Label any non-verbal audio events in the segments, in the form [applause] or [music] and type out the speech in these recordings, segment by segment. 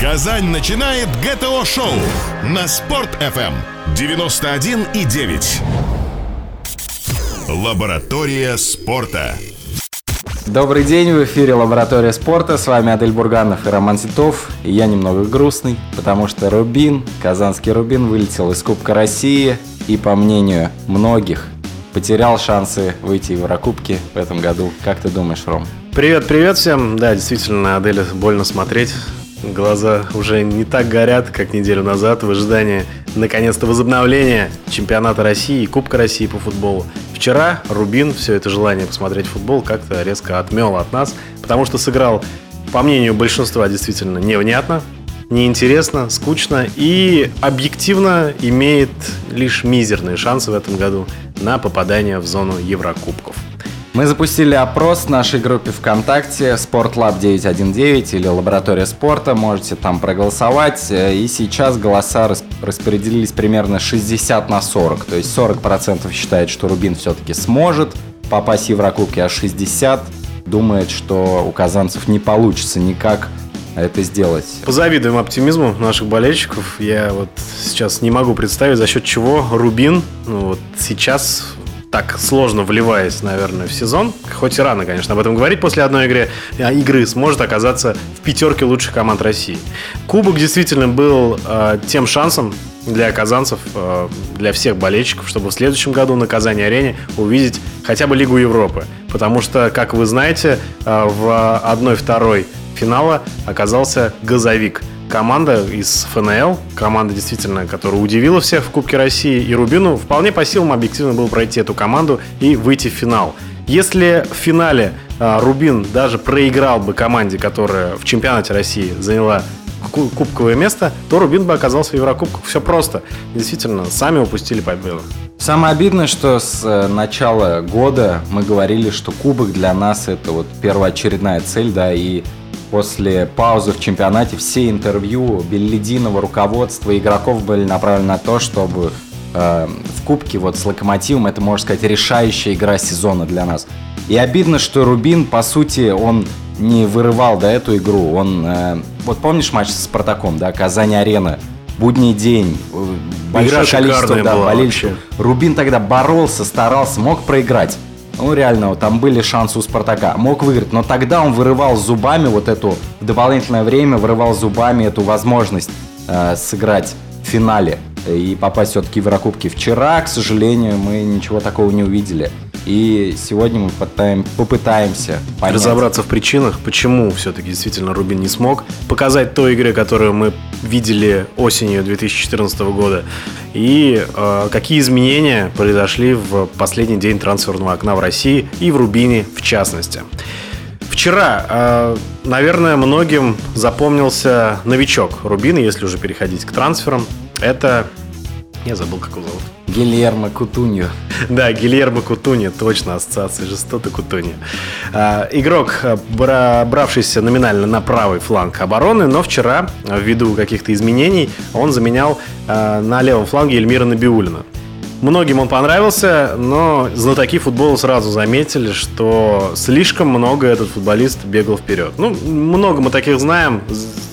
Казань начинает ГТО-шоу на Спорт-ФМ 91,9. Лаборатория спорта. Добрый день, в эфире Лаборатория спорта. С вами Адель Бурганов и Роман Титов. И я немного грустный, потому что Рубин, казанский Рубин, вылетел из Кубка России и, по мнению многих, потерял шансы выйти в Еврокубки в этом году. Как ты думаешь, Ром? Привет, привет всем. Да, действительно, Аделя больно смотреть. Глаза уже не так горят, как неделю назад, в ожидании наконец-то возобновления чемпионата России и Кубка России по футболу. Вчера Рубин все это желание посмотреть футбол как-то резко отмел от нас, потому что сыграл, по мнению большинства, действительно невнятно, неинтересно, скучно и объективно имеет лишь мизерные шансы в этом году на попадание в зону Еврокубков. Мы запустили опрос в нашей группе ВКонтакте SportLab 919 или Лаборатория спорта. Можете там проголосовать. И сейчас голоса распределились примерно 60 на 40. То есть 40% считает, что Рубин все-таки сможет попасть в Еврокубки, а 60 думает, что у казанцев не получится никак это сделать. Позавидуем оптимизму наших болельщиков. Я вот сейчас не могу представить, за счет чего Рубин ну, вот сейчас так сложно вливаясь, наверное, в сезон, хоть и рано, конечно, об этом говорить после одной игры, а игры сможет оказаться в пятерке лучших команд России. Кубок действительно был э, тем шансом для казанцев, э, для всех болельщиков, чтобы в следующем году на Казани-арене увидеть хотя бы Лигу Европы. Потому что, как вы знаете, э, в одной-второй финала оказался «Газовик», команда из ФНЛ, команда действительно, которая удивила всех в Кубке России, и Рубину вполне по силам объективно было пройти эту команду и выйти в финал. Если в финале а, Рубин даже проиграл бы команде, которая в чемпионате России заняла кубковое место, то Рубин бы оказался в Еврокубках. Все просто. Действительно, сами упустили победу. Самое обидное, что с э, начала года мы говорили, что кубок для нас это вот первоочередная цель, да, и после паузы в чемпионате все интервью Беллидинова, руководства игроков были направлены на то, чтобы э, в Кубке вот с Локомотивом это, можно сказать, решающая игра сезона для нас. И обидно, что Рубин, по сути, он не вырывал да, эту игру. Он, э, вот помнишь матч с Спартаком, да, Казань-Арена, будний день, э, большое Игра количество да, болельщиков. Рубин тогда боролся, старался, мог проиграть. Ну, реально, там были шансы у Спартака. Мог выиграть, но тогда он вырывал зубами вот эту, в дополнительное время вырывал зубами эту возможность э, сыграть в финале и попасть все-таки в Еврокубки. Вчера, к сожалению, мы ничего такого не увидели. И сегодня мы попытаем, попытаемся понять. разобраться в причинах, почему все-таки действительно Рубин не смог показать той игры, которую мы видели осенью 2014 года, и э, какие изменения произошли в последний день трансферного окна в России и в Рубине в частности. Вчера, э, наверное, многим запомнился новичок Рубина, если уже переходить к трансферам. Это... Я забыл, как его зовут. Гильермо Кутуньо. [laughs] Да, Гильермо Кутуньо, точно, ассоциация Жестота Кутуньо. А, игрок, бра, бравшийся номинально на правый фланг обороны, но вчера, ввиду каких-то изменений, он заменял а, на левом фланге Эльмира Набиулина. Многим он понравился, но знатоки футбола сразу заметили, что слишком много этот футболист бегал вперед. Ну, много мы таких знаем,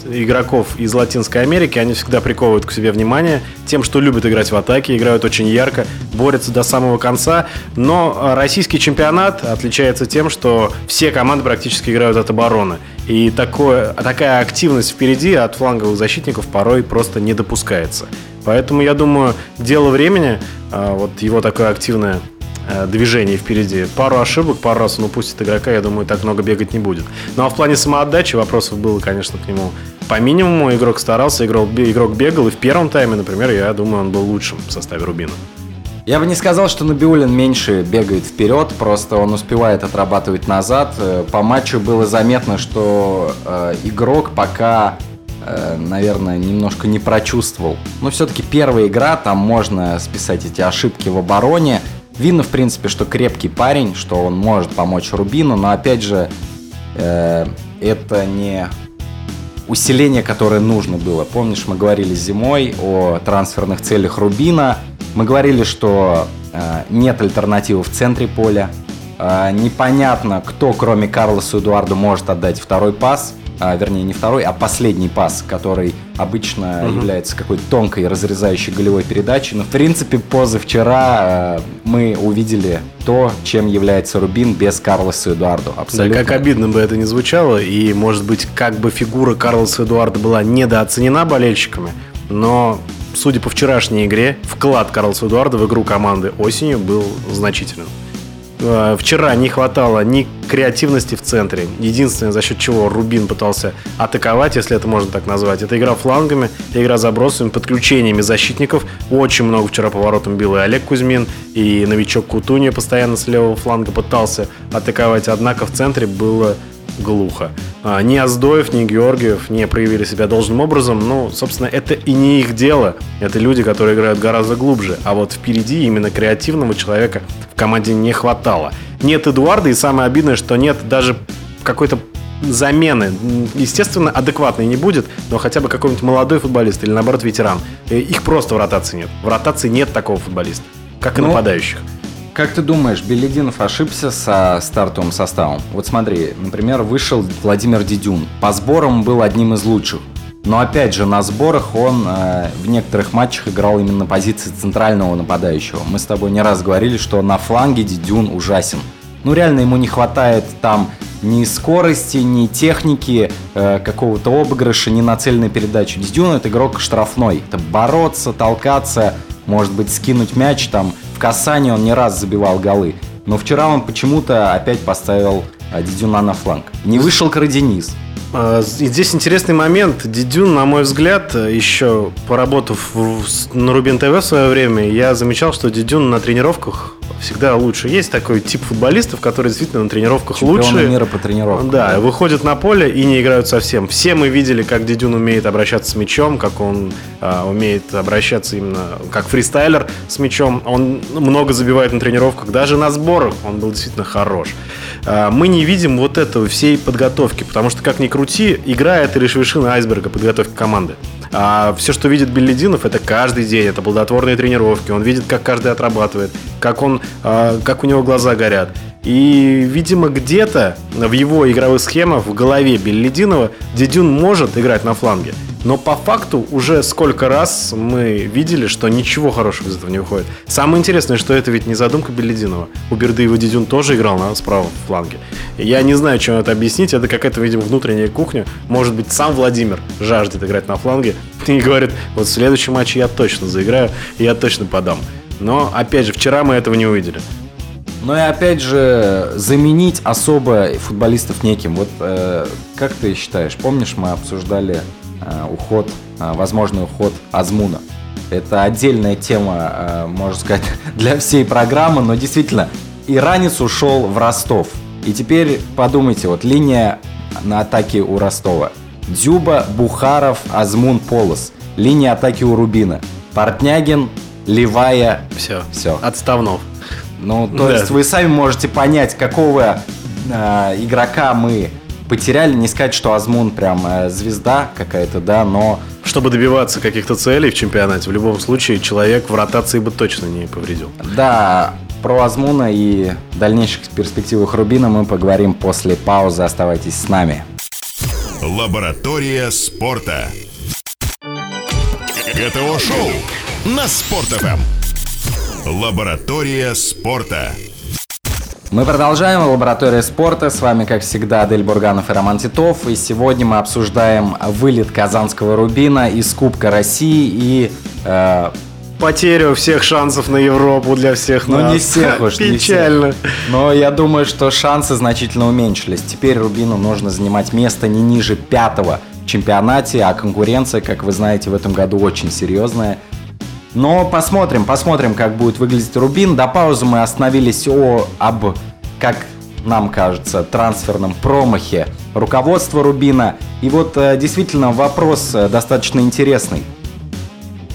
игроков из Латинской Америки, они всегда приковывают к себе внимание тем, что любят играть в атаке, играют очень ярко, борются до самого конца. Но российский чемпионат отличается тем, что все команды практически играют от обороны. И такое, такая активность впереди от фланговых защитников порой просто не допускается. Поэтому я думаю, дело времени, а, вот его такое активное э, движение впереди. Пару ошибок, пару раз он упустит игрока, я думаю, так много бегать не будет. Ну а в плане самоотдачи вопросов было, конечно, к нему по минимуму. Игрок старался, игрок, игрок бегал, и в первом тайме, например, я думаю, он был лучшим в составе Рубина. Я бы не сказал, что Набиулин меньше бегает вперед, просто он успевает отрабатывать назад. Э, по матчу было заметно, что э, игрок пока наверное, немножко не прочувствовал. Но все-таки первая игра, там можно списать эти ошибки в обороне. Видно, в принципе, что крепкий парень, что он может помочь Рубину, но опять же, э, это не усиление, которое нужно было. Помнишь, мы говорили зимой о трансферных целях Рубина. Мы говорили, что э, нет альтернативы в центре поля. Э, непонятно, кто, кроме Карлоса Эдуарда, может отдать второй пас а, вернее не второй, а последний пас, который обычно угу. является какой-то тонкой разрезающей голевой передачей. Но в принципе позавчера э, мы увидели то, чем является Рубин без Карлоса Эдуардо. Абсолютно. Да, как обидно бы это не звучало, и может быть как бы фигура Карлоса Эдуарда была недооценена болельщиками, но судя по вчерашней игре, вклад Карлоса Эдуарда в игру команды осенью был значительным. Э, вчера не хватало ни креативности в центре. Единственное, за счет чего Рубин пытался атаковать, если это можно так назвать, это игра флангами, игра забросами, подключениями защитников. Очень много вчера поворотом бил и Олег Кузьмин, и новичок Кутунья постоянно с левого фланга пытался атаковать, однако в центре было глухо. А, ни Аздоев, ни Георгиев не проявили себя должным образом. Ну, собственно, это и не их дело. Это люди, которые играют гораздо глубже. А вот впереди именно креативного человека в команде не хватало. Нет Эдуарда, и самое обидное, что нет даже какой-то замены. Естественно, адекватной не будет, но хотя бы какой-нибудь молодой футболист или, наоборот, ветеран. Э, их просто в ротации нет. В ротации нет такого футболиста, как и ну, нападающих. Как ты думаешь, Белединов ошибся со стартовым составом? Вот смотри, например, вышел Владимир Дидюн. По сборам был одним из лучших. Но опять же, на сборах он э, в некоторых матчах играл именно позиции центрального нападающего. Мы с тобой не раз говорили, что на фланге Дидюн ужасен. Ну реально ему не хватает там ни скорости, ни техники, э, какого-то обыгрыша, ни нацеленной передачи. Дидюн это игрок штрафной. Это бороться, толкаться, может быть скинуть мяч там в касании он не раз забивал голы. Но вчера он почему-то опять поставил а, Дидюна на фланг. Не вышел Караденис. А, и здесь интересный момент. Дидюн, на мой взгляд, еще поработав на Рубин ТВ в свое время, я замечал, что Дидюн на тренировках всегда лучше. Есть такой тип футболистов, которые действительно на тренировках Чемпионы лучше. мира по тренировкам. Да, да, выходят на поле и не играют совсем. Все мы видели, как Дидюн умеет обращаться с мячом, как он а, умеет обращаться именно как фристайлер с мячом. Он много забивает на тренировках, даже на сборах он был действительно хорош. А, мы не видим вот этого всей подготовки, потому что, как ни крути, игра это лишь вершина айсберга подготовки команды. А все, что видит Беллидинов, это каждый день, это плодотворные тренировки. Он видит, как каждый отрабатывает, как, он, а, как у него глаза горят. И, видимо, где-то в его игровых схемах, в голове Беллидинова, Дедюн может играть на фланге. Но по факту уже сколько раз мы видели, что ничего хорошего из этого не выходит. Самое интересное, что это ведь не задумка Белединова. У Бердыева Дидюн тоже играл на справа в фланге. Я не знаю, чем это объяснить. Это какая-то, видимо, внутренняя кухня. Может быть, сам Владимир жаждет играть на фланге [laughs] и говорит, вот в следующем матче я точно заиграю, я точно подам. Но, опять же, вчера мы этого не увидели. Ну и опять же, заменить особо футболистов неким. Вот э, как ты считаешь, помнишь, мы обсуждали Э, уход, э, возможный уход Азмуна. Это отдельная тема, э, можно сказать, [laughs] для всей программы, но действительно, иранец ушел в Ростов. И теперь подумайте, вот линия на атаке у Ростова. Дзюба, Бухаров, Азмун, Полос. Линия атаки у Рубина. Портнягин, Левая. Все. Все. Отставнов. Ну, то да. есть вы сами можете понять, какого э, игрока мы потеряли. Не сказать, что Азмун прям э, звезда какая-то, да, но... Чтобы добиваться каких-то целей в чемпионате, в любом случае человек в ротации бы точно не повредил. Да, про Азмуна и дальнейших перспективах Рубина мы поговорим после паузы. Оставайтесь с нами. Лаборатория спорта. ГТО-шоу на Спорт.ФМ. Лаборатория спорта. Мы продолжаем лаборатория спорта. С вами, как всегда, Адель Бурганов и Роман Титов. И сегодня мы обсуждаем вылет казанского Рубина из Кубка России и... Э, Потерю всех шансов на Европу для всех ну, нас. Ну, не всех уж, Печально. Не всех. Но я думаю, что шансы значительно уменьшились. Теперь Рубину нужно занимать место не ниже пятого в чемпионате, а конкуренция, как вы знаете, в этом году очень серьезная. Но посмотрим, посмотрим, как будет выглядеть Рубин. До паузы мы остановились о, об, как нам кажется, трансферном промахе руководства Рубина. И вот э, действительно вопрос э, достаточно интересный.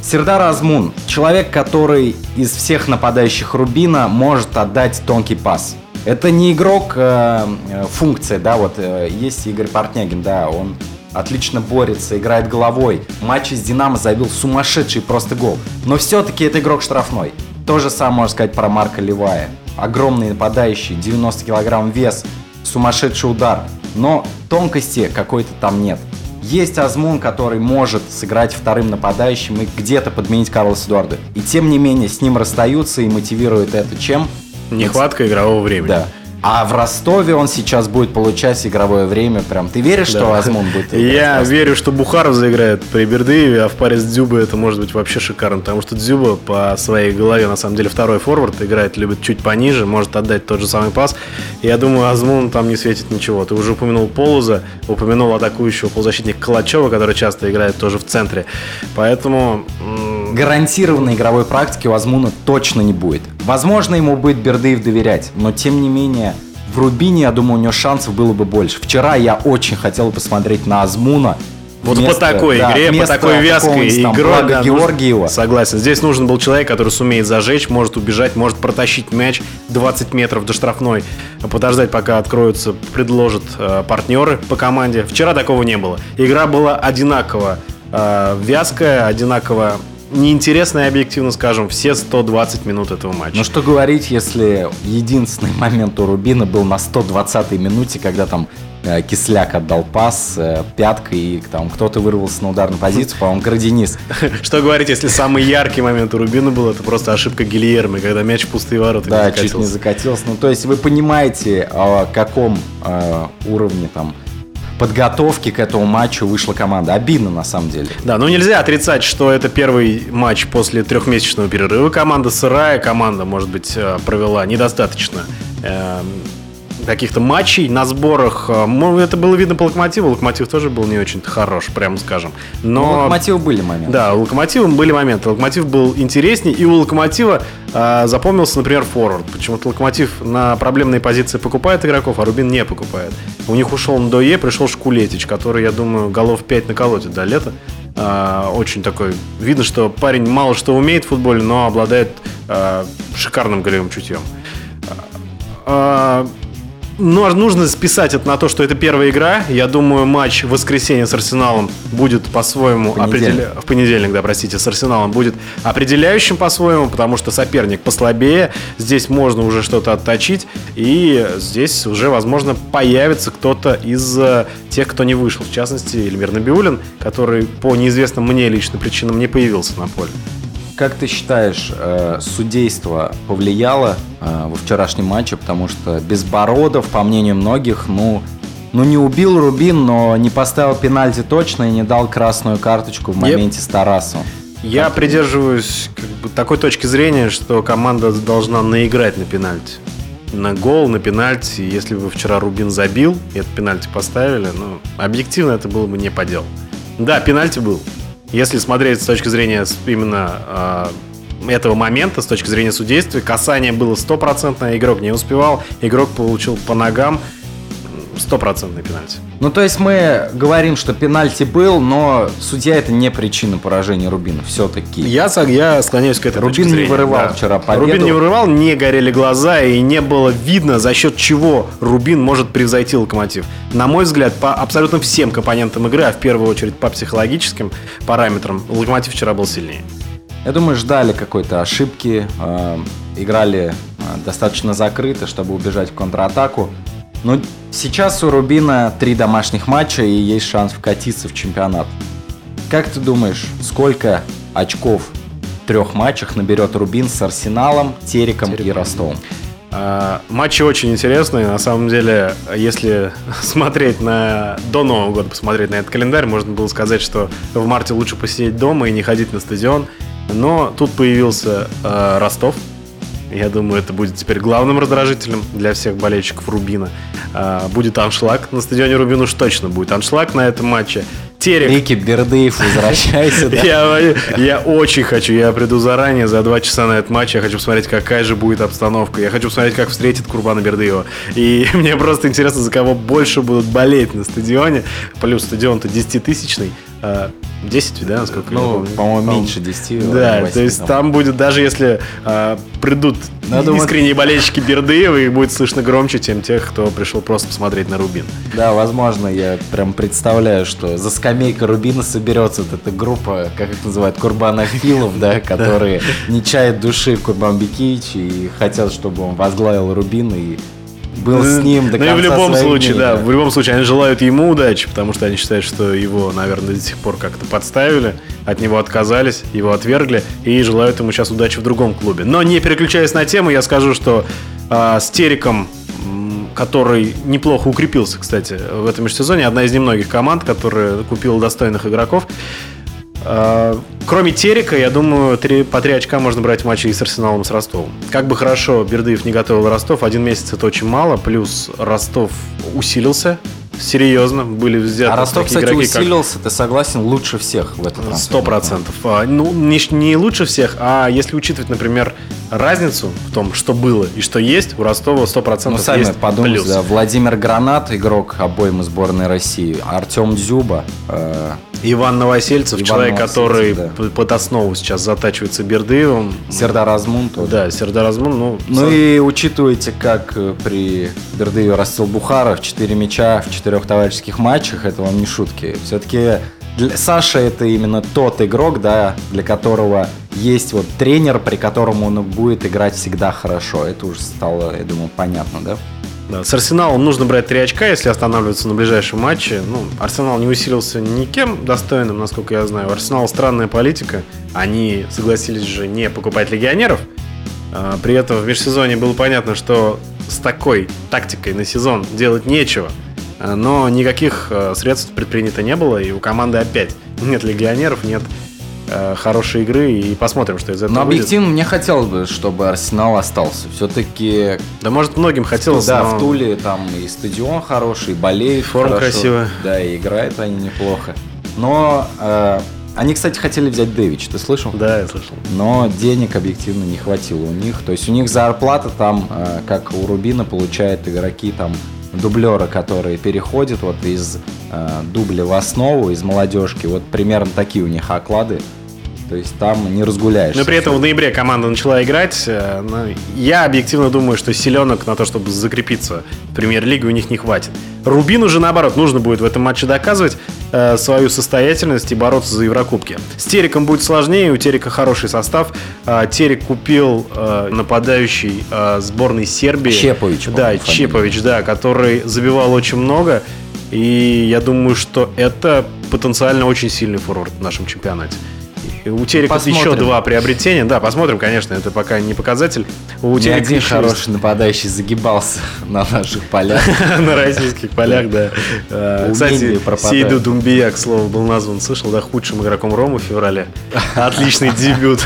Сердар Азмун – человек, который из всех нападающих Рубина может отдать тонкий пас. Это не игрок, э, э функция, да, вот э, есть Игорь Портнягин, да, он отлично борется, играет головой. Матч с Динамо забил сумасшедший просто гол. Но все-таки это игрок штрафной. То же самое можно сказать про Марка Левая. Огромный нападающий, 90 килограмм вес, сумасшедший удар. но тонкости какой-то там нет. Есть Азмун, который может сыграть вторым нападающим и где-то подменить Карлоса Эдуарда. И тем не менее с ним расстаются и мотивируют это чем? Нехватка игрового времени. Да. А в Ростове он сейчас будет получать игровое время. Прям ты веришь, что. Азмун будет? [laughs] Я верю, что Бухаров заиграет при Бердыеве, а в паре с Дзюбой это может быть вообще шикарно, потому что Дзюба по своей голове, на самом деле, второй форвард, играет, любит чуть пониже, может отдать тот же самый пас. Я думаю, Азмун там не светит ничего. Ты уже упомянул Полуза, упомянул атакующего полузащитника Калачева, который часто играет тоже в центре. Поэтому... Гарантированной игровой практики у Азмуна точно не будет. Возможно, ему будет Бердыев доверять, но тем не менее в Рубине, я думаю, у него шансов было бы больше. Вчера я очень хотел посмотреть на Азмуна. Вот вместо- по такой да, игре, по такой вязкой игре. Да, Георгиева. Согласен. Здесь нужен был человек, который сумеет зажечь, может убежать, может протащить мяч 20 метров до штрафной, подождать, пока откроются, предложат э, партнеры по команде. Вчера такого не было. Игра была одинаково э, вязкая, одинаково неинтересная, объективно скажем, все 120 минут этого матча. Ну что говорить, если единственный момент у Рубина был на 120-й минуте, когда там э, Кисляк отдал пас э, пяткой, и там кто-то вырвался на ударную позицию, по-моему, Градинис. [laughs] Что говорить, если самый яркий момент у Рубина был, это просто ошибка Гильермо, когда мяч в пустые ворота Да, чуть не закатился. закатился. Ну, то есть вы понимаете, о каком э, уровне там подготовки к этому матчу вышла команда. Обидно, на самом деле. Да, но нельзя отрицать, что это первый матч после трехмесячного перерыва. Команда сырая, команда, может быть, э, провела недостаточно эм, каких-то матчей на сборах. Э, ну, Это было видно по локомотиву. Локомотив тоже был не очень хорош, прямо скажем. Но Но у Локомотива были моменты. да, у Локомотива были моменты. Локомотив был интересней, и у Локомотива э, запомнился, например, форвард. Почему-то Локомотив на проблемные позиции покупает игроков, а Рубин не покупает. У них ушел Ндое, пришел Шкулетич, который, я думаю, голов 5 наколотит до лета. Э, очень такой... Видно, что парень мало что умеет в футболе, но обладает э, шикарным голевым чутьем. Э, но нужно списать это на то, что это первая игра. Я думаю, матч в воскресенье с Арсеналом будет по-своему определя- В понедельник, да, простите, с Арсеналом будет определяющим по-своему, потому что соперник послабее. Здесь можно уже что-то отточить. И здесь уже, возможно, появится кто-то из э, тех, кто не вышел. В частности, Эльмир Набиулин, который по неизвестным мне лично причинам не появился на поле. Как ты считаешь, э, судейство повлияло э, во вчерашнем матче, потому что Безбородов, по мнению многих, ну, ну не убил Рубин, но не поставил пенальти точно и не дал красную карточку в моменте с Тарасовым. Я придерживаюсь как бы, такой точки зрения, что команда должна наиграть на пенальти. На гол, на пенальти. Если бы вчера Рубин забил, и этот пенальти поставили, ну, объективно это было бы не по делу. Да, пенальти был. Если смотреть с точки зрения именно а, этого момента, с точки зрения судейства, касание было стопроцентное, игрок не успевал, игрок получил по ногам стопроцентный пенальти. Ну, то есть мы говорим, что пенальти был, но судья это не причина поражения Рубина все-таки. Я, я склоняюсь к этой Рубин точке не зрения, вырывал да. вчера победу. Рубин не вырывал, не горели глаза, и не было видно, за счет чего Рубин может превзойти Локомотив. На мой взгляд, по абсолютно всем компонентам игры, а в первую очередь по психологическим параметрам, Локомотив вчера был сильнее. Я думаю, ждали какой-то ошибки, э, играли э, достаточно закрыто, чтобы убежать в контратаку. Но сейчас у Рубина три домашних матча и есть шанс вкатиться в чемпионат. Как ты думаешь, сколько очков в трех матчах наберет Рубин с Арсеналом, Тереком, и Тереком. Ростовом? А, Матчи очень интересные. На самом деле, если [laughs] смотреть на до Нового года, посмотреть на этот календарь, можно было сказать, что в марте лучше посидеть дома и не ходить на стадион. Но тут появился э, Ростов. Я думаю, это будет теперь главным раздражителем для всех болельщиков Рубина. А, будет аншлаг на стадионе Рубин уж точно будет аншлаг на этом матче. Терек Рики Бердыев, возвращайся. да? я, я очень хочу, я приду заранее за два часа на этот матч, я хочу посмотреть, какая же будет обстановка, я хочу посмотреть, как встретит Курбана Бердыева. И [laughs] мне просто интересно, за кого больше будут болеть на стадионе. Плюс стадион-то 10-тысячный. А, 10, да, насколько Ну, по-моему, меньше 10. Да, восьми то есть там. там будет, даже если а, придут Ну, я думаю- искренние болельщики Бердыева, их будет слышно громче, чем тех, кто пришел просто посмотреть на Рубин. Да, возможно, я прям представляю, что за скамейкой Рубина соберется вот эта группа, как их называют, курбанофилов, да, [laughs] которые не чают души в Курбан Бекевиче и хотят, чтобы он возглавил Рубин и был с ним до Ну и в любом случае, дней, да, в любом случае, они желают ему удачи, потому что они считают, что его, наверное, до сих пор как-то подставили, от него отказались, его отвергли, и желают ему сейчас удачи в другом клубе. Но не переключаясь на тему, я скажу, что а, с Териком, который неплохо укрепился, кстати, в этом межсезоне, одна из немногих команд, которая купила достойных игроков, Кроме Терека, я думаю, три, по три очка можно брать в матче и с Арсеналом, с Ростовом. Как бы хорошо Бердыев не готовил Ростов, один месяц это очень мало, плюс Ростов усилился серьезно, были взяты А Ростов, кстати, игроки, как усилился, ты согласен, лучше всех в этот Сто процентов. А, Ну, не, не лучше всех, а если учитывать, например, разницу в том, что было и что есть, у Ростова сто Ну, процентов сами есть подумайте, плюс. да, Владимир Гранат, игрок обоймы сборной России, Артем Дзюба, э, Иван Новосельцев, Иван человек, Новосельцев, который да. под основу сейчас затачивается Бердыевым. Сердар Азмун тоже. Да, Сердар Азмун, ну, Ну сам- и учитывайте, как э, при Бердыеве растил Бухаров, 4 мяча в четырех товарищеских матчах, это вам не шутки. Все-таки Саша это именно тот игрок, да, для которого есть вот тренер, при котором он будет играть всегда хорошо. Это уже стало, я думаю, понятно, да? Да, с Арсеналом нужно брать 3 очка, если останавливаться на ближайшем матче. Ну, Арсенал не усилился никем достойным, насколько я знаю. У Арсенала странная политика. Они согласились же не покупать легионеров. А, При этом в межсезонье было понятно, что с такой тактикой на сезон делать нечего. А, Но никаких э, средств предпринято не было, и у команды опять нет легионеров, нет э, хорошей игры, и посмотрим, что из этого Но будет. объективно мне хотелось бы, чтобы Арсенал остался. Все-таки Да, может, многим хотелось, да, но- в Туле там и стадион хороший, и болеет Форма хорошо. красивая. Да, и играют они неплохо. Но э, они, кстати, хотели взять Дэвич, ты слышал? Да, я слышал. Но денег объективно не хватило у них. То есть у них зарплата там, э, как у Рубина, получают игроки там дублеры, которые переходят вот из э, дубля в основу, из молодежки. Вот примерно такие у них оклады. То есть там не разгуляешься. Но при этом в ноябре команда начала играть. э, но Я объективно думаю, что силенок на то, чтобы закрепиться в премьер-лиге, у них не хватит. Рубину же, наоборот, нужно будет в этом матче доказывать э, свою состоятельность и бороться за Еврокубки. С Териком будет сложнее, у Терика хороший состав. А, Терек купил э, нападающий э, сборной Сербии. Чепович, Да, фамилия. Чепович, да, который забивал очень много. И я думаю, что это потенциально очень сильный форвард в нашем чемпионате. У Терека еще два приобретения. Да, посмотрим, конечно, это пока не показатель. У Ни Терека один хороший нападающий загибался [laughs] на наших полях. [laughs] на российских полях, да. [laughs] Умение Кстати. Сейду Думбия, к слову, был назван, слышал, да, худшим игроком Ромы в феврале. Отличный дебют.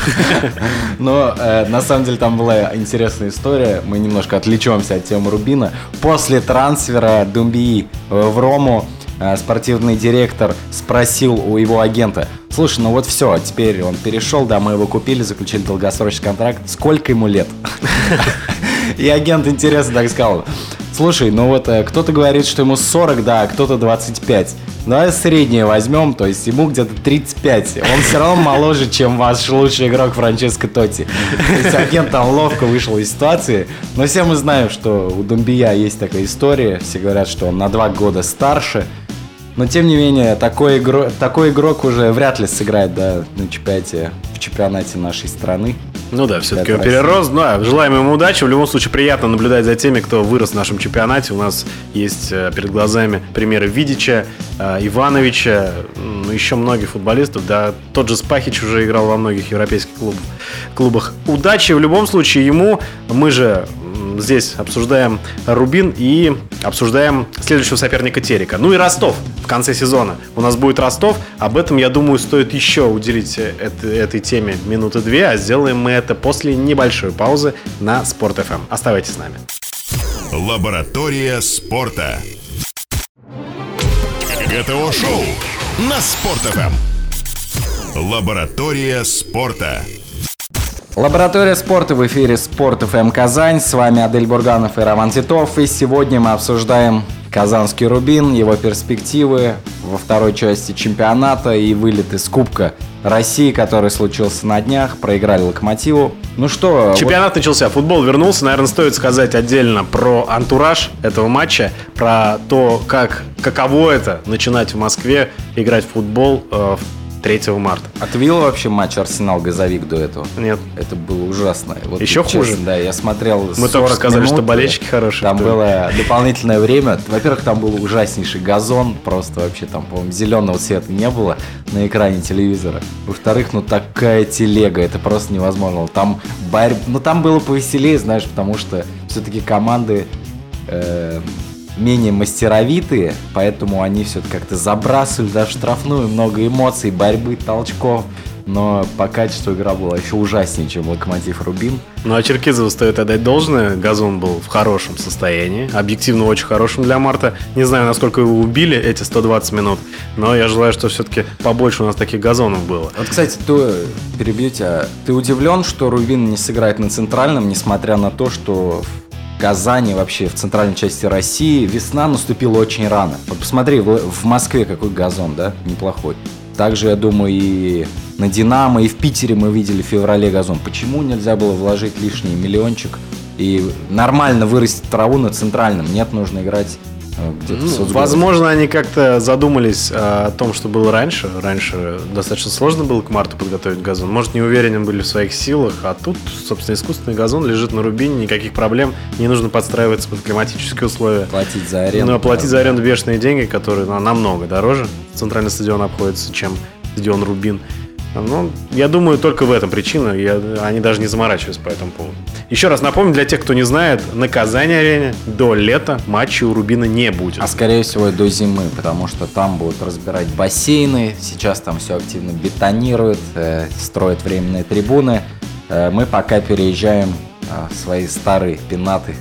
Но э, на самом деле там была интересная история. Мы немножко отвлечемся от темы Рубина. После трансфера Думбии в Рому э, спортивный директор спросил у его агента, слушай, ну вот все, теперь он перешел, да, мы его купили, заключили долгосрочный контракт, сколько ему лет? [laughs] И агент интересно так сказал, слушай, ну вот э, кто-то говорит, что ему 40, да, а кто-то 25. Давай среднее возьмем, то есть ему где-то 35. Он все равно моложе, чем ваш лучший игрок Франческо Тоти. То есть агент там ловко вышел из ситуации. Но все мы знаем, что у Думбия есть такая история. Все говорят, что он на два года старше. Но тем не менее, такой, игро- такой игрок уже вряд ли сыграет да, на чемпионате, в чемпионате нашей страны. Ну да, все-таки он перерос. Да, желаем ему удачи. В любом случае, приятно наблюдать за теми, кто вырос в нашем чемпионате. У нас есть э, перед глазами примеры Видича, э, Ивановича, ну, еще многих футболистов. Да, тот же Спахич уже играл во многих европейских клубах. клубах. Удачи в любом случае ему. Мы же здесь обсуждаем Рубин и обсуждаем следующего соперника Терека. Ну и Ростов в конце сезона. У нас будет Ростов. Об этом, я думаю, стоит еще уделить э, этой, теме минуты две, а сделаем мы это после небольшой паузы на Спорт ФМ. Оставайтесь с нами. Лаборатория спорта. ГТО-шоу на Спорт.ФМ. Лаборатория спорта. Лаборатория спорта в эфире Спорт ФМ Казань. С вами Адель Бурганов и Роман Титов. И сегодня мы обсуждаем Казанский Рубин, его перспективы во второй части чемпионата и вылет из Кубка России, который случился на днях. Проиграли Локомотиву. Ну что, вот Чемпионат начался, футбол вернулся. Наверное, стоит сказать отдельно про антураж этого матча, про то, как, каково это начинать в Москве играть в футбол э, 3 марта. А ты видел вообще матч Арсенал-Газовик до этого? Нет. Это было ужасно. Вот, Еще честно, хуже? Да, я смотрел Мы только 40 сказали, минут, что болельщики хорошие. Там Кто? было дополнительное время. Во-первых, там был ужаснейший газон. Просто вообще там, по-моему, зеленого цвета не было на экране телевизора. Во-вторых, ну такая телега, это просто невозможно. Там борь... Ну там было повеселее, знаешь, потому что все-таки команды э, менее мастеровитые, поэтому они все-таки как-то забрасывали даже штрафную, много эмоций, борьбы, толчков. Но по качеству игра была еще ужаснее, чем Локомотив Рубин. Ну а Черкизову стоит отдать должное. Газон был в хорошем состоянии. Объективно очень хорошим для марта. Не знаю, насколько его убили эти 120 минут. Но я желаю, что все-таки побольше у нас таких газонов было. Вот, кстати, ты, перебью тебя, ты удивлен, что Рубин не сыграет на центральном, несмотря на то, что в Казани, вообще в центральной части России, весна наступила очень рано. Вот посмотри, в, в Москве какой газон, да, неплохой. Также, я думаю, и на Динамо, и в Питере мы видели в феврале газон. Почему нельзя было вложить лишний миллиончик и нормально вырастить траву на центральном? Нет, нужно играть Ну, соцгороде. возможно, они как-то задумались а, о том, что было раньше. Раньше достаточно сложно было к марту подготовить газон. Может, не уверены были в своих силах, а тут, собственно, искусственный газон лежит на рубине, никаких проблем, не нужно подстраиваться под климатические условия. Платить за аренду. Но платить за аренду бешеные деньги, которые ну, намного дороже. Центральный стадион обходится, чем стадион Рубин. Ну, я думаю, только в этом причина. Я, они даже не заморачиваются по этому поводу. Еще раз напомню, для тех, кто не знает, на Казани-арене до лета матчей у Рубина не будет. А скорее всего до зимы, потому что там будут разбирать бассейны, сейчас там все активно бетонируют, э, строят временные трибуны. Э, мы пока переезжаем э, свои старые пенаты.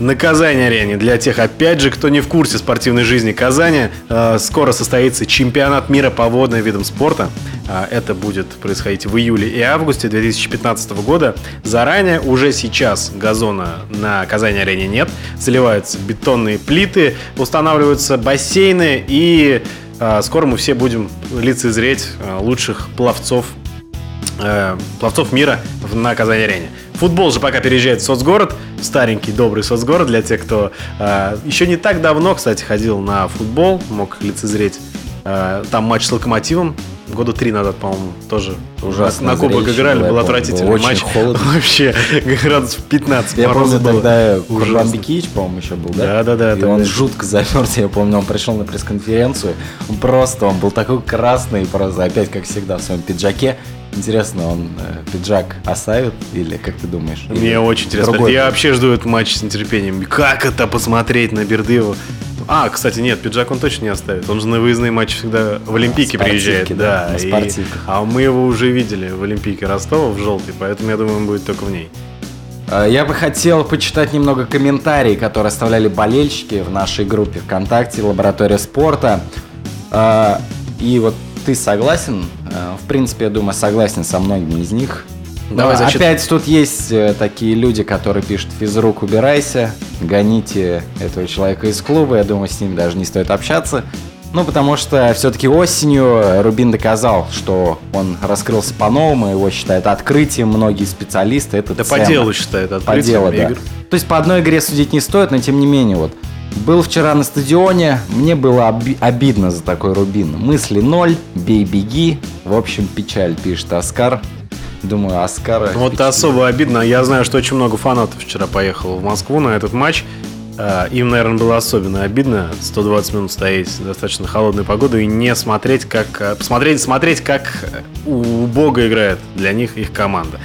На Казани-арене, для тех, опять же, кто не в курсе спортивной жизни Казани, э, скоро состоится чемпионат мира по водным видам спорта. А, Это будет происходить в июле и августе 2015 года. Заранее, уже сейчас газона на Казани-арене нет. Заливаются бетонные плиты, устанавливаются бассейны и э, скоро мы все будем лицезреть э, лучших пловцов э, пловцов мира на Казани-арене. Футбол же пока переезжает в соцгород, старенький добрый соцгород для тех, кто э, еще не так давно, кстати, ходил на футбол, мог лицезреть э, там матч с Локомотивом. Года три назад, по-моему, тоже Ужасное на, на кубок зрелище играли, был отвратительный очень матч. холодно. [laughs] Вообще, градусов 15 Я помню, было. тогда Ужасно. Курбан Бекич, по-моему, еще был, да? Да-да-да, И тогда он еще. жутко замерз, я помню, он пришел на пресс-конференцию, он просто, он был такой красный, просто опять, как всегда, в своем пиджаке. Интересно, он э, пиджак оставит или как ты думаешь? Или Мне очень интересно. другой Я вообще жду этот матч с нетерпением. Как это посмотреть на Бердыева? А, кстати, нет, пиджак он точно не оставит. Он же на выездные матчи всегда в Олимпийке спортивке, приезжает. да, Да, и- спортивках. А мы его уже видели в Олимпийке Ростова в желтой, поэтому я думаю, он будет только в ней. Э, Я бы хотел почитать немного комментарий, которые оставляли болельщики в нашей группе ВКонтакте «Лаборатория спорта». Э, И вот ты согласен? Э, В принципе, я думаю, согласен со многими из них. Давай Но зачет- Опять тут есть э, такие люди, которые пишут «Физрук, убирайся», «Гоните этого человека из клуба». Я думаю, с ним даже не стоит общаться. Ну, потому что все-таки осенью Рубин доказал, что он раскрылся по-новому, его считают открытием многие специалисты. Это Да по ценно. делу считает По открытием делу, да. игр. То есть по одной игре судить не стоит, но тем не менее вот. Был вчера на стадионе, мне было оби- обидно за такой Рубин. Мысли ноль, бей-беги. В общем, печаль, пишет Оскар. Думаю, Оскара... Вот это особо обидно. Я знаю, что очень много фанатов вчера поехало в Москву на этот матч. А, Им, наверное, было особенно обидно 120 минут стоять в достаточно холодную погоду и не смотреть, как а, посмотреть, смотреть, как у Бога играет для них их команда.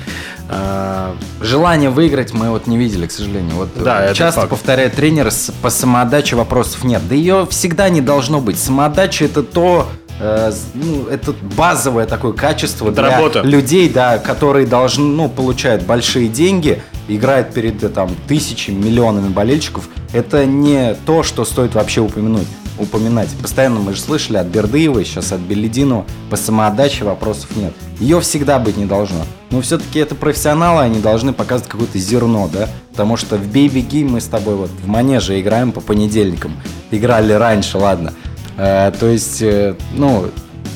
А, Желание выиграть мы вот не видели, к сожалению. Вот Да, э, это часто факт. повторяет тренер, по самоотдаче вопросов нет. Да ее всегда не должно быть. Самоотдача это то, э, ну, это базовое такое качество Это для работа. людей, да, которые должны, ну, получают большие деньги, играют перед э, там тысячами, миллионами болельщиков. Это не то, что стоит вообще упомянуть. Упоминать. Постоянно мы же слышали от Бердыева, сейчас от Беледину, по самоотдаче вопросов нет. Ее всегда быть не должно. Но все-таки это профессионалы, они должны показывать какое-то зерно, да? Потому что в бей-беги мы с тобой вот в манеже играем по понедельникам. Играли раньше, ладно. Э, то есть, э, ну,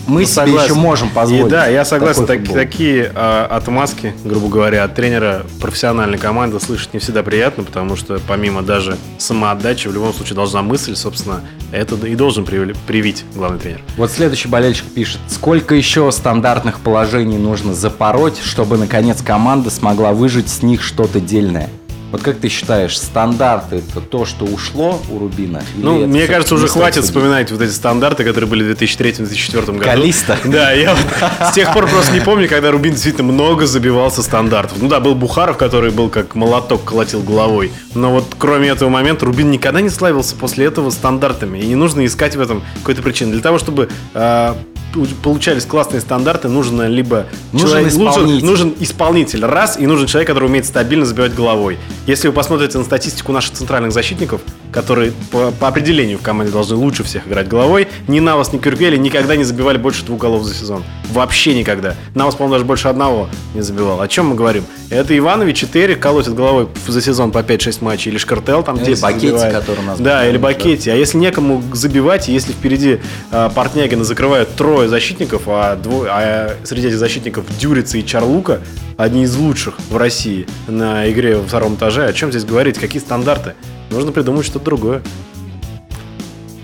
мы Ну, себе согласен. еще можем позволить. И да, я согласен, так- футбол. такие а, отмазки, грубо говоря, от тренера профессиональной команды слышать не всегда приятно, потому что помимо даже самоотдачи, в любом случае должна мысль, собственно, это и должен привить главный тренер. Вот следующий болельщик пишет, сколько еще стандартных положений нужно запороть, чтобы наконец команда смогла выжить с них что-то дельное? Вот как ты считаешь, стандарты это то, что ушло у Рубина? Ну, мне кажется, уже хватит судить? вспоминать вот эти стандарты, которые были в 2003-2004 году. Калиста. Да, я вот с тех пор просто не помню, когда Рубин действительно много забивался стандартов. Ну да, был Бухаров, который был как молоток, колотил головой. Но вот кроме этого момента Рубин никогда не славился после этого стандартами. И не нужно искать в этом какой-то причины. Для того, чтобы а, получались классные стандарты, нужно либо Нужен лучше- исполнитель. нужен исполнитель, раз, и нужен человек, который умеет стабильно забивать головой. Если вы посмотрите на статистику наших центральных защитников, которые по, по определению в команде должны лучше всех играть головой, ни Навас, ни Кюргели никогда не забивали больше двух голов за сезон. Вообще никогда. Навас, по-моему, даже больше одного не забивал. О чем мы говорим? Это Иванович и Терри колотят головой за сезон по 5-6 матчей, или Шкартел там 10 Бакетти, забивает. который у нас Да, был, или да. Бакетти. А если некому забивать, если впереди э, Портнягина закрывают трое защитников, а, дво- а среди этих защитников Дюрица и Чарлука, одни из лучших в России на игре во втором этаже, о чем здесь говорить? Какие стандарты? Нужно придумать что-то другое.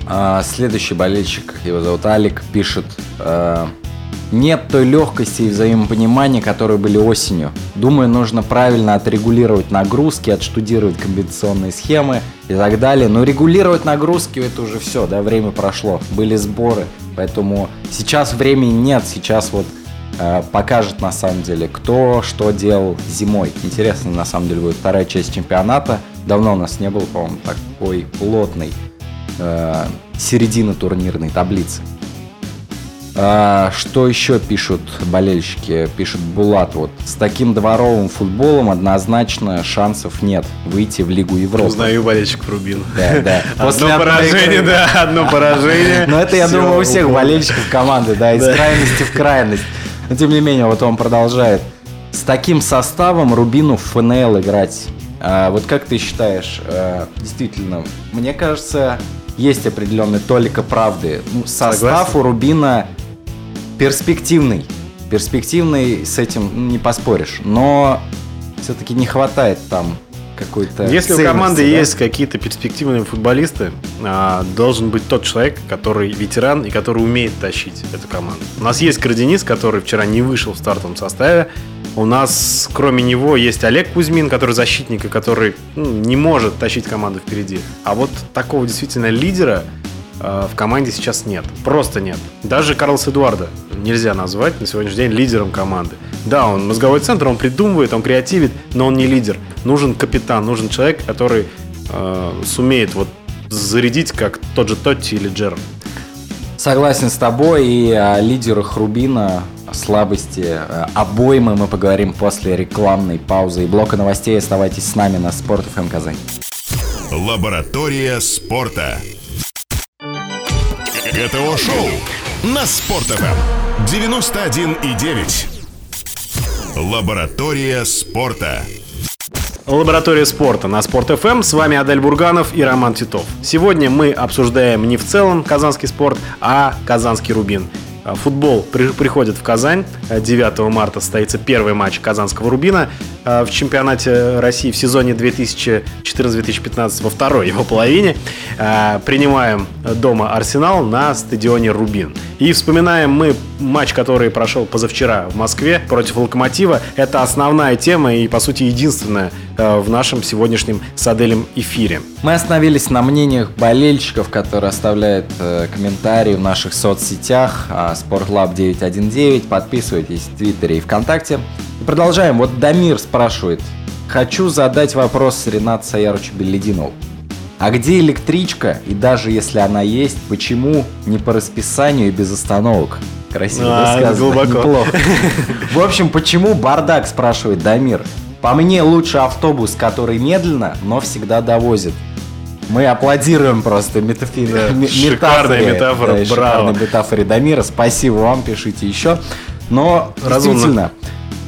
А, следующий болельщик, его зовут Алик, пишет э, Нет той легкости и взаимопонимания, которые были осенью. Думаю, нужно правильно отрегулировать нагрузки, отштудировать комбинационные схемы и так далее. Но регулировать нагрузки это уже все, да, время прошло. Были сборы, поэтому сейчас времени нет, сейчас вот э, покажет на самом деле, кто что делал зимой. Интересно, на самом деле, будет вторая часть чемпионата. Давно у нас не было, по-моему, такой плотной э, середины турнирной таблицы. А, что еще пишут болельщики? Пишет Булат. Вот с таким дворовым футболом однозначно шансов нет выйти в Лигу Европы. Узнаю болельщик Рубин. Да, да. [laughs] После Одно поражение, игры. да, одно поражение. Но это, я думаю, у всех упал. болельщиков команды, да, из Да. крайности в крайность. Но тем не менее, вот он продолжает. С таким составом Рубину в ФНЛ играть. А, вот как ты считаешь, а, действительно, мне кажется, есть определенный толика правды. Ну, состав Согласен. у Рубина перспективный. Перспективный, с этим ну, не поспоришь. Но все-таки не хватает там какой-то Если у команды да? есть какие-то перспективные футболисты, а, должен быть тот человек, который ветеран и который умеет тащить эту команду. У нас есть Карденис, который вчера не вышел в стартовом составе. У нас, кроме него, есть Олег Кузьмин, который защитник и который ну, не может тащить команду впереди. А вот такого действительно лидера а, в команде сейчас нет. Просто нет. Даже Карлос Эдуарда нельзя назвать на сегодняшний день лидером команды. Да, он мозговой центр, он придумывает, он креативит, но он не лидер. Нужен капитан, нужен человек, который э, сумеет вот зарядить, как тот же Тотти или Джером. Согласен с тобой и о лидерах Рубина, о слабости э, обоймы мы поговорим после рекламной паузы и блока новостей. Оставайтесь с нами на Спорт ФМ Казань. Лаборатория спорта. ГТО-шоу на Спорт.ФМ 91,9. Лаборатория спорта. Лаборатория спорта на Спорт ФМ. С вами Адель Бурганов и Роман Титов. Сегодня мы обсуждаем не в целом казанский спорт, а казанский Рубин. А, Футбол при- приходит в Казань. А, 9 марта состоится первый матч казанского Рубина а, в чемпионате России в сезоне 2014-2015 во второй его половине. А, Принимаем дома Арсенал на стадионе Рубин. И вспоминаем мы матч, который прошел позавчера в Москве против Локомотива. Это основная тема и, по сути, единственная в нашем сегодняшнем с Аделем эфире. Мы остановились на мнениях болельщиков, которые оставляют э, комментарии в наших соцсетях а, Спортлаб 919. Подписывайтесь в Твиттере и ВКонтакте. И продолжаем. Вот Дамир спрашивает. Хочу задать вопрос Ренату Саярычу Беллидинову. А где электричка? И даже если она есть, почему не по расписанию и без остановок? Красиво А, да, сказано? глубоко. Неплохо. В общем, почему бардак, спрашивает Дамир. По мне лучше автобус, который медленно, но всегда довозит. Мы аплодируем просто метафоре. [laughs] Да, метафоре, метафора, да, браво. метафоре Дамира. Спасибо вам, пишите еще. Но Разумно. действительно,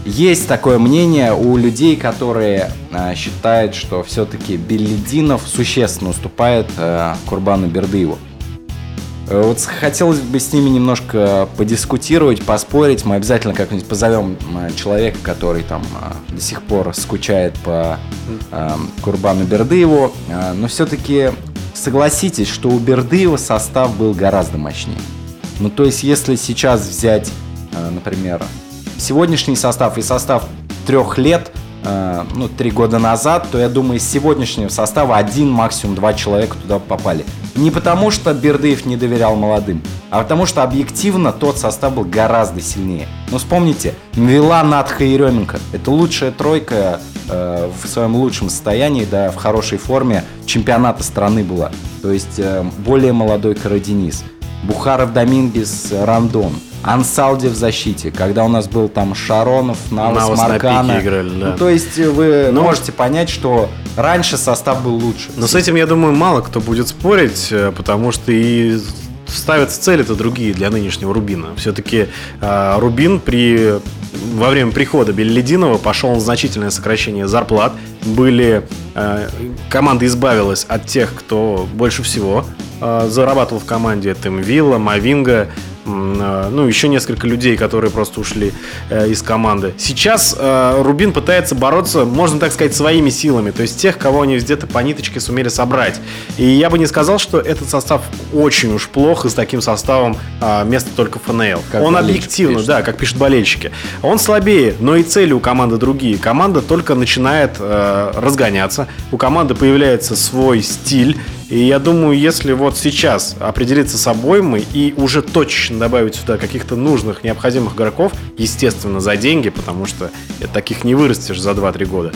есть такое мнение у людей, которые а, считают, что все-таки Беллидинов существенно уступает а, Курбану Бердыеву. Э, вот хотелось бы с ними немножко подискутировать, поспорить. Мы обязательно как-нибудь позовем э, человека, который там э, до сих пор скучает по э, Курбану Бердыеву. Но все-таки согласитесь, что у Бердыева состав был гораздо мощнее. Ну, то есть, если сейчас взять, например, сегодняшний состав и состав трех лет, ну, три года назад, то я думаю, из сегодняшнего состава один, максимум два человека туда попали. Не потому, что Бердыев не доверял молодым, а потому, что объективно тот состав был гораздо сильнее. Но вспомните, Мвила, Надха и Ременко – это лучшая тройка э, в своем лучшем состоянии, да, в хорошей форме чемпионата страны была. То есть э, более молодой Караденис. Бухаров, Домингес, Рандон – Ансалди в защите, когда у нас был там Шаронов, Навас, Навас Маркана. играли, да. Ну, то есть вы ну, можете понять, что раньше состав был лучше. Но с этим, я думаю, мало кто будет спорить, э, потому что и ставятся цели-то другие для нынешнего Рубина. Все-таки э, Рубин при во время прихода Беллидинова пошел на значительное сокращение зарплат. Были э, команда избавилась от тех, кто больше всего э, зарабатывал в команде. Это Вилла, Мавинга, ну, еще несколько людей, которые просто ушли э, из команды. Сейчас э, Рубин пытается бороться, можно так сказать, своими силами, то есть тех, кого они где-то по ниточке сумели собрать. И я бы не сказал, что этот состав очень уж плох, и с таким составом э, место только ФНЛ. Как Он объективно, пишет. да, как пишут болельщики. Он слабее, но и цели у команды другие. Команда только начинает э, разгоняться, у команды появляется свой стиль, и я думаю, если вот сейчас определиться с обоймой и уже точечно добавить сюда каких-то нужных, необходимых игроков, естественно, за деньги, потому что таких не вырастешь за 2-3 года,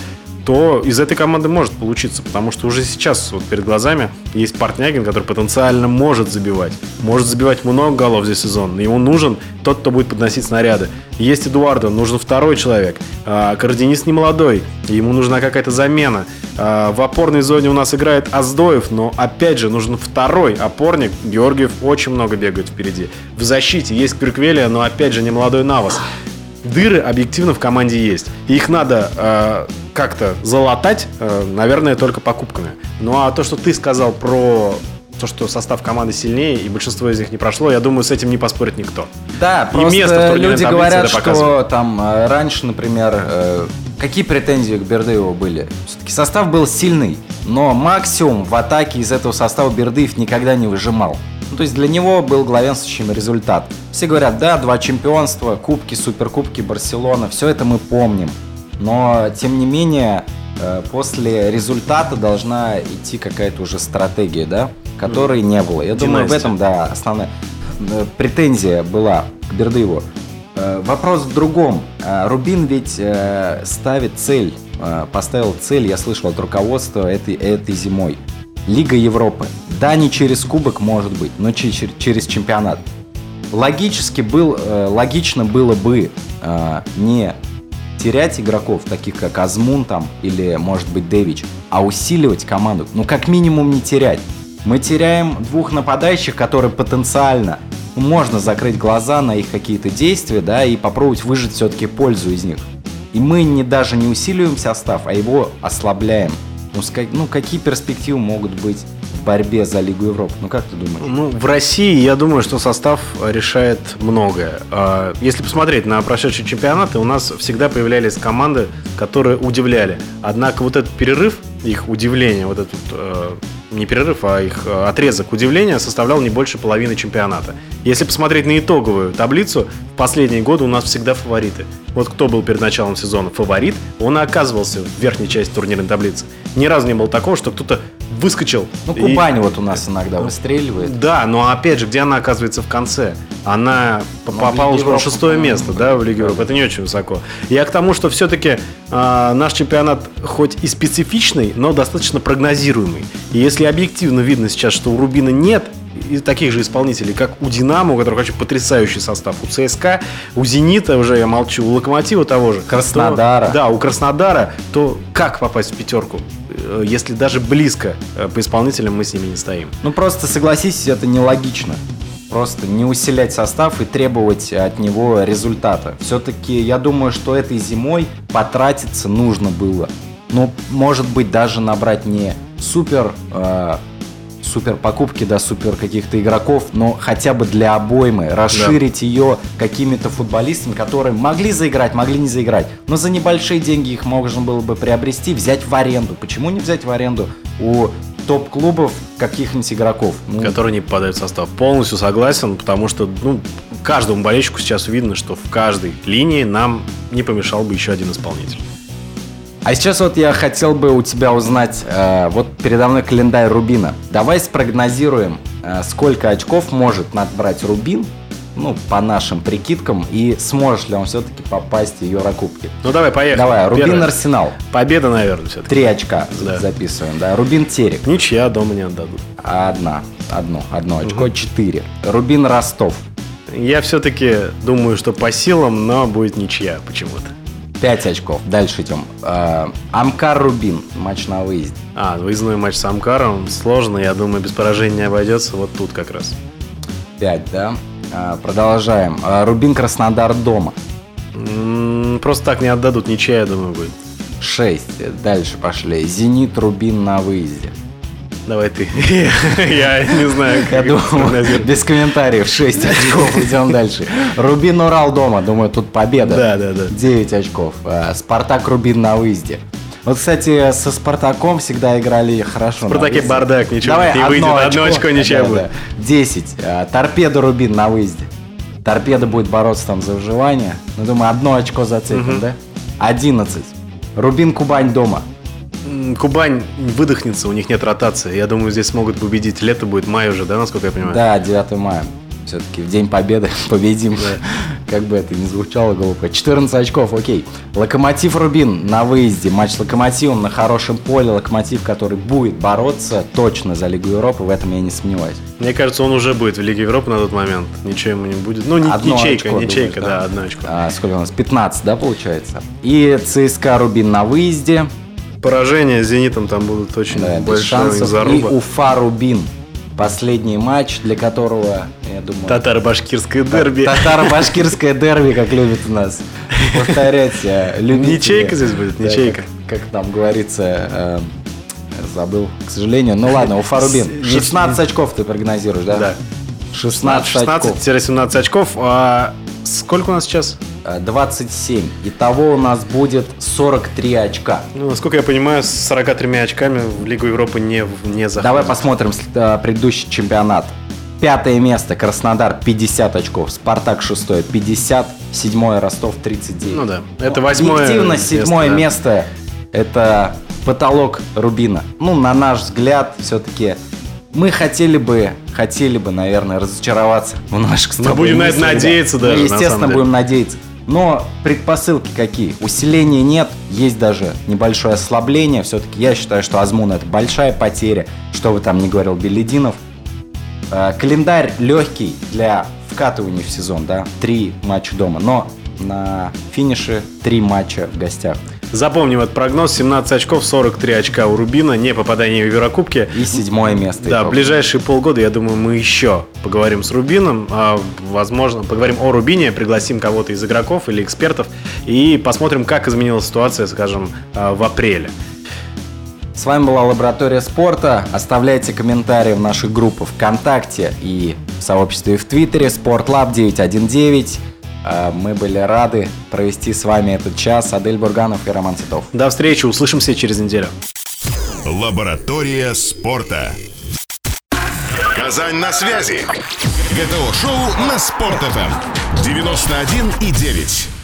то из этой команды может получиться, потому что уже сейчас вот перед глазами есть Портнягин, который потенциально может забивать. Может забивать много голов здесь сезон. Ему нужен тот, кто будет подносить снаряды. Есть Эдуардо, нужен второй человек. А, Кардинист не молодой, ему нужна какая-то замена. А, в опорной зоне у нас играет Аздоев, но опять же нужен второй опорник. Георгиев очень много бегает впереди. В защите есть Крюквелия, но опять же не молодой Навас дыры объективно в команде есть. И их надо э, как-то залатать, э, наверное, только покупками. Ну а то, что ты сказал про то, что состав команды сильнее и большинство из них не прошло, я думаю, с этим не поспорит никто. Да, и просто место в люди говорят, что там э, раньше, например, э, какие претензии к Бердыеву были? Все-таки состав был сильный, но максимум в атаке из этого состава Бердыев никогда не выжимал. Ну, то есть для него был главенствующим результат. Все говорят, да, два чемпионства, кубки, суперкубки, Барселона, все это мы помним. Но, тем не менее, э, после результата должна идти какая-то уже стратегия, да, которой не было. Я Династия. думаю, в этом, да, основная э, претензия была к Бердыеву. Э, вопрос в другом. Рубин ведь ставит цель, поставил цель, я слышал от руководства этой, этой зимой. Лига Европы. Да, не через кубок, может быть, но через, чемпионат. Логически был, э, логично было бы э, не терять игроков, таких как Азмун там или, может быть, Дэвич, а усиливать команду. Ну, как минимум, не терять. Мы теряем двух нападающих, которые потенциально ну, можно закрыть глаза на их какие-то действия, да, и попробовать выжить все-таки пользу из них. И мы не даже не усиливаем состав, а его ослабляем. Ну, ну какие перспективы могут быть в борьбе за Лигу Европы? Ну, как ты думаешь? Ну, в России, я думаю, что состав решает многое. А, если посмотреть на прошедшие чемпионаты, у нас всегда появлялись команды, которые удивляли. Однако вот этот перерыв, их удивление, вот этот э, не перерыв, а их э, отрезок удивления составлял не больше половины чемпионата. Если посмотреть на итоговую таблицу, в последние годы у нас всегда фавориты. Вот кто был перед началом сезона фаворит, он и оказывался в верхней части турнирной таблицы. Ни разу не было такого, что кто-то выскочил. Ну, Кубань и... вот у нас иногда выстреливает. Да, но опять же, где она оказывается в конце? Она ну, попала уже на шестое место, да, в Лиге Европы. Это не очень высоко. Я к тому, что все-таки э, а, наш чемпионат хоть и специфичный, но достаточно прогнозируемый. И если объективно видно сейчас, что у Рубина нет и таких же исполнителей, как у Динамо, у которых вообще потрясающий состав, у ЦСКА, у Зенита уже я молчу, у Локомотива того же. Краснодара. То, да, у Краснодара, то как попасть в пятерку? Э, если даже близко э, по исполнителям мы с ними не стоим. Ну просто согласись, это нелогично. Просто не усилять состав и требовать от него результата. Все-таки я думаю, что этой зимой потратиться нужно было. Ну, может быть, даже набрать не супер э, супер покупки, да, супер каких-то игроков, но хотя бы для обоймы расширить ее какими-то футболистами, которые могли заиграть, могли не заиграть, но за небольшие деньги их можно было бы приобрести, взять в аренду. Почему не взять в аренду у топ-клубов каких-нибудь игроков? Ну, Которые не попадают в состав. Полностью согласен, потому что, ну, каждому болельщику сейчас видно, что в каждой линии нам не помешал бы еще один исполнитель. А сейчас вот я хотел бы у тебя узнать, э, вот передо мной календарь Рубина. Давай спрогнозируем, э, сколько очков может набрать Рубин, ну, по нашим прикидкам, и сможет ли он все-таки попасть в Еврокубки. Ну, давай, поехали. Давай, Рубин Первое. Арсенал. Победа, наверное, все-таки. Три очка Да. записываем, да. Рубин Терек. Ничья дома не отдадут. Одна. Одно. Одно очко. Четыре. Рубин Ростов. Я все-таки думаю, что по силам, но будет ничья почему-то. Пять очков. Дальше идем. Э, Амкар Рубин. Матч на выезде. А, выездной матч с Амкаром сложно, я думаю, без поражения не обойдется. Вот тут как раз. 5, да? А, продолжаем. А, Рубин Краснодар дома. Просто так не отдадут, ничья, я думаю, будет. 6. Дальше пошли. Зенит Рубин на выезде. Давай ты. [laughs] Я не знаю, Я как это думаю, без комментариев 6 очков. Идем дальше. Рубин Урал дома. Думаю, тут победа. Да, да, да. 9 очков. А, Спартак Рубин на выезде. Вот, кстати, со Спартаком всегда играли хорошо. на Спартаке бардак, ничего Давай, не выйдет. Одно очко Да, будет. да. 10. А, Торпеда Рубин на выезде. Торпеда будет бороться там за выживание. Ну, думаю, одно очко зацепим, да? 11. Рубин Кубань дома. Кубань выдохнется, у них нет ротации. Я думаю, здесь смогут победить. Лето будет май уже, да, насколько я понимаю? Да, 9 мая. Все-таки в День Победы [laughs] победим. Как бы это ни звучало глупо. 14 очков, окей. Локомотив Рубин на выезде. Матч с Локомотивом на хорошем поле. Локомотив, который будет бороться точно за Лигу Европы, в этом я не сомневаюсь. Мне кажется, он уже будет в Лиге Европы на тот момент. Ничего ему не будет. Ну, не, Одно ячейка, очко, ячейка, думаешь, да, одно очко. А, сколько у нас? 15, да, получается? И ЦСКА Рубин на выезде. Поражения с Зенитом там будут очень Да, большая шансов. И заруба. Уфа Рубин. Последний матч, для которого, я думаю... Татаро-башкирское дерби. Татаро-башкирское [laughs] дерби, как любят у нас повторять э, любители. Ничейка здесь будет, Да, ничейка. Как, как там говорится, э, забыл, к сожалению. Ну ладно, Уфа Рубин. С- 16 очков ты прогнозируешь, да? Да. 16, очков. 16-17 очков. А сколько у нас сейчас? Э, 27. Итого у нас будет 43 очка. Ну, насколько я понимаю, с 43 очками в Лигу Европы не, не заходит. Давай посмотрим э, предыдущий чемпионат. Пятое место Краснодар 50 очков, Спартак шестое 50, седьмое Ростов 39. Ну да, это восьмое Объективно место, седьмое да. место это потолок Рубина. Ну, на наш взгляд, все-таки мы хотели бы, хотели бы, наверное, разочароваться в наших с Мы будем на это мыслях, да. надеяться Мы, на естественно, деле. будем надеяться. Но предпосылки какие? Усиления нет, есть даже небольшое ослабление. Все-таки я считаю, что Азмун это большая потеря. Что вы там не говорил, Белединов. Э, Календарь легкий для вкатывания в сезон, да, три матча дома, но на финише три матча в гостях. Запомним этот прогноз. 17 очков, 43 очка у Рубина, не попадание в Еврокубки. И седьмое место. Да, итог. ближайшие полгода, я думаю, мы еще поговорим с Рубином. а, возможно, поговорим о Рубине, пригласим кого-то из игроков или экспертов и посмотрим, как изменилась ситуация, скажем, а, в апреле. С вами была Лаборатория спорта. Оставляйте комментарии в наших группах ВКонтакте и в сообществе в Твиттере Sportlab 919. Э, Мы были рады провести с вами этот час. Адель Бурганов и Роман Титов. До встречи, услышимся через неделю. Лаборатория спорта. Казань на связи. ГТО-шоу на Спорт.ФМ. 91,9.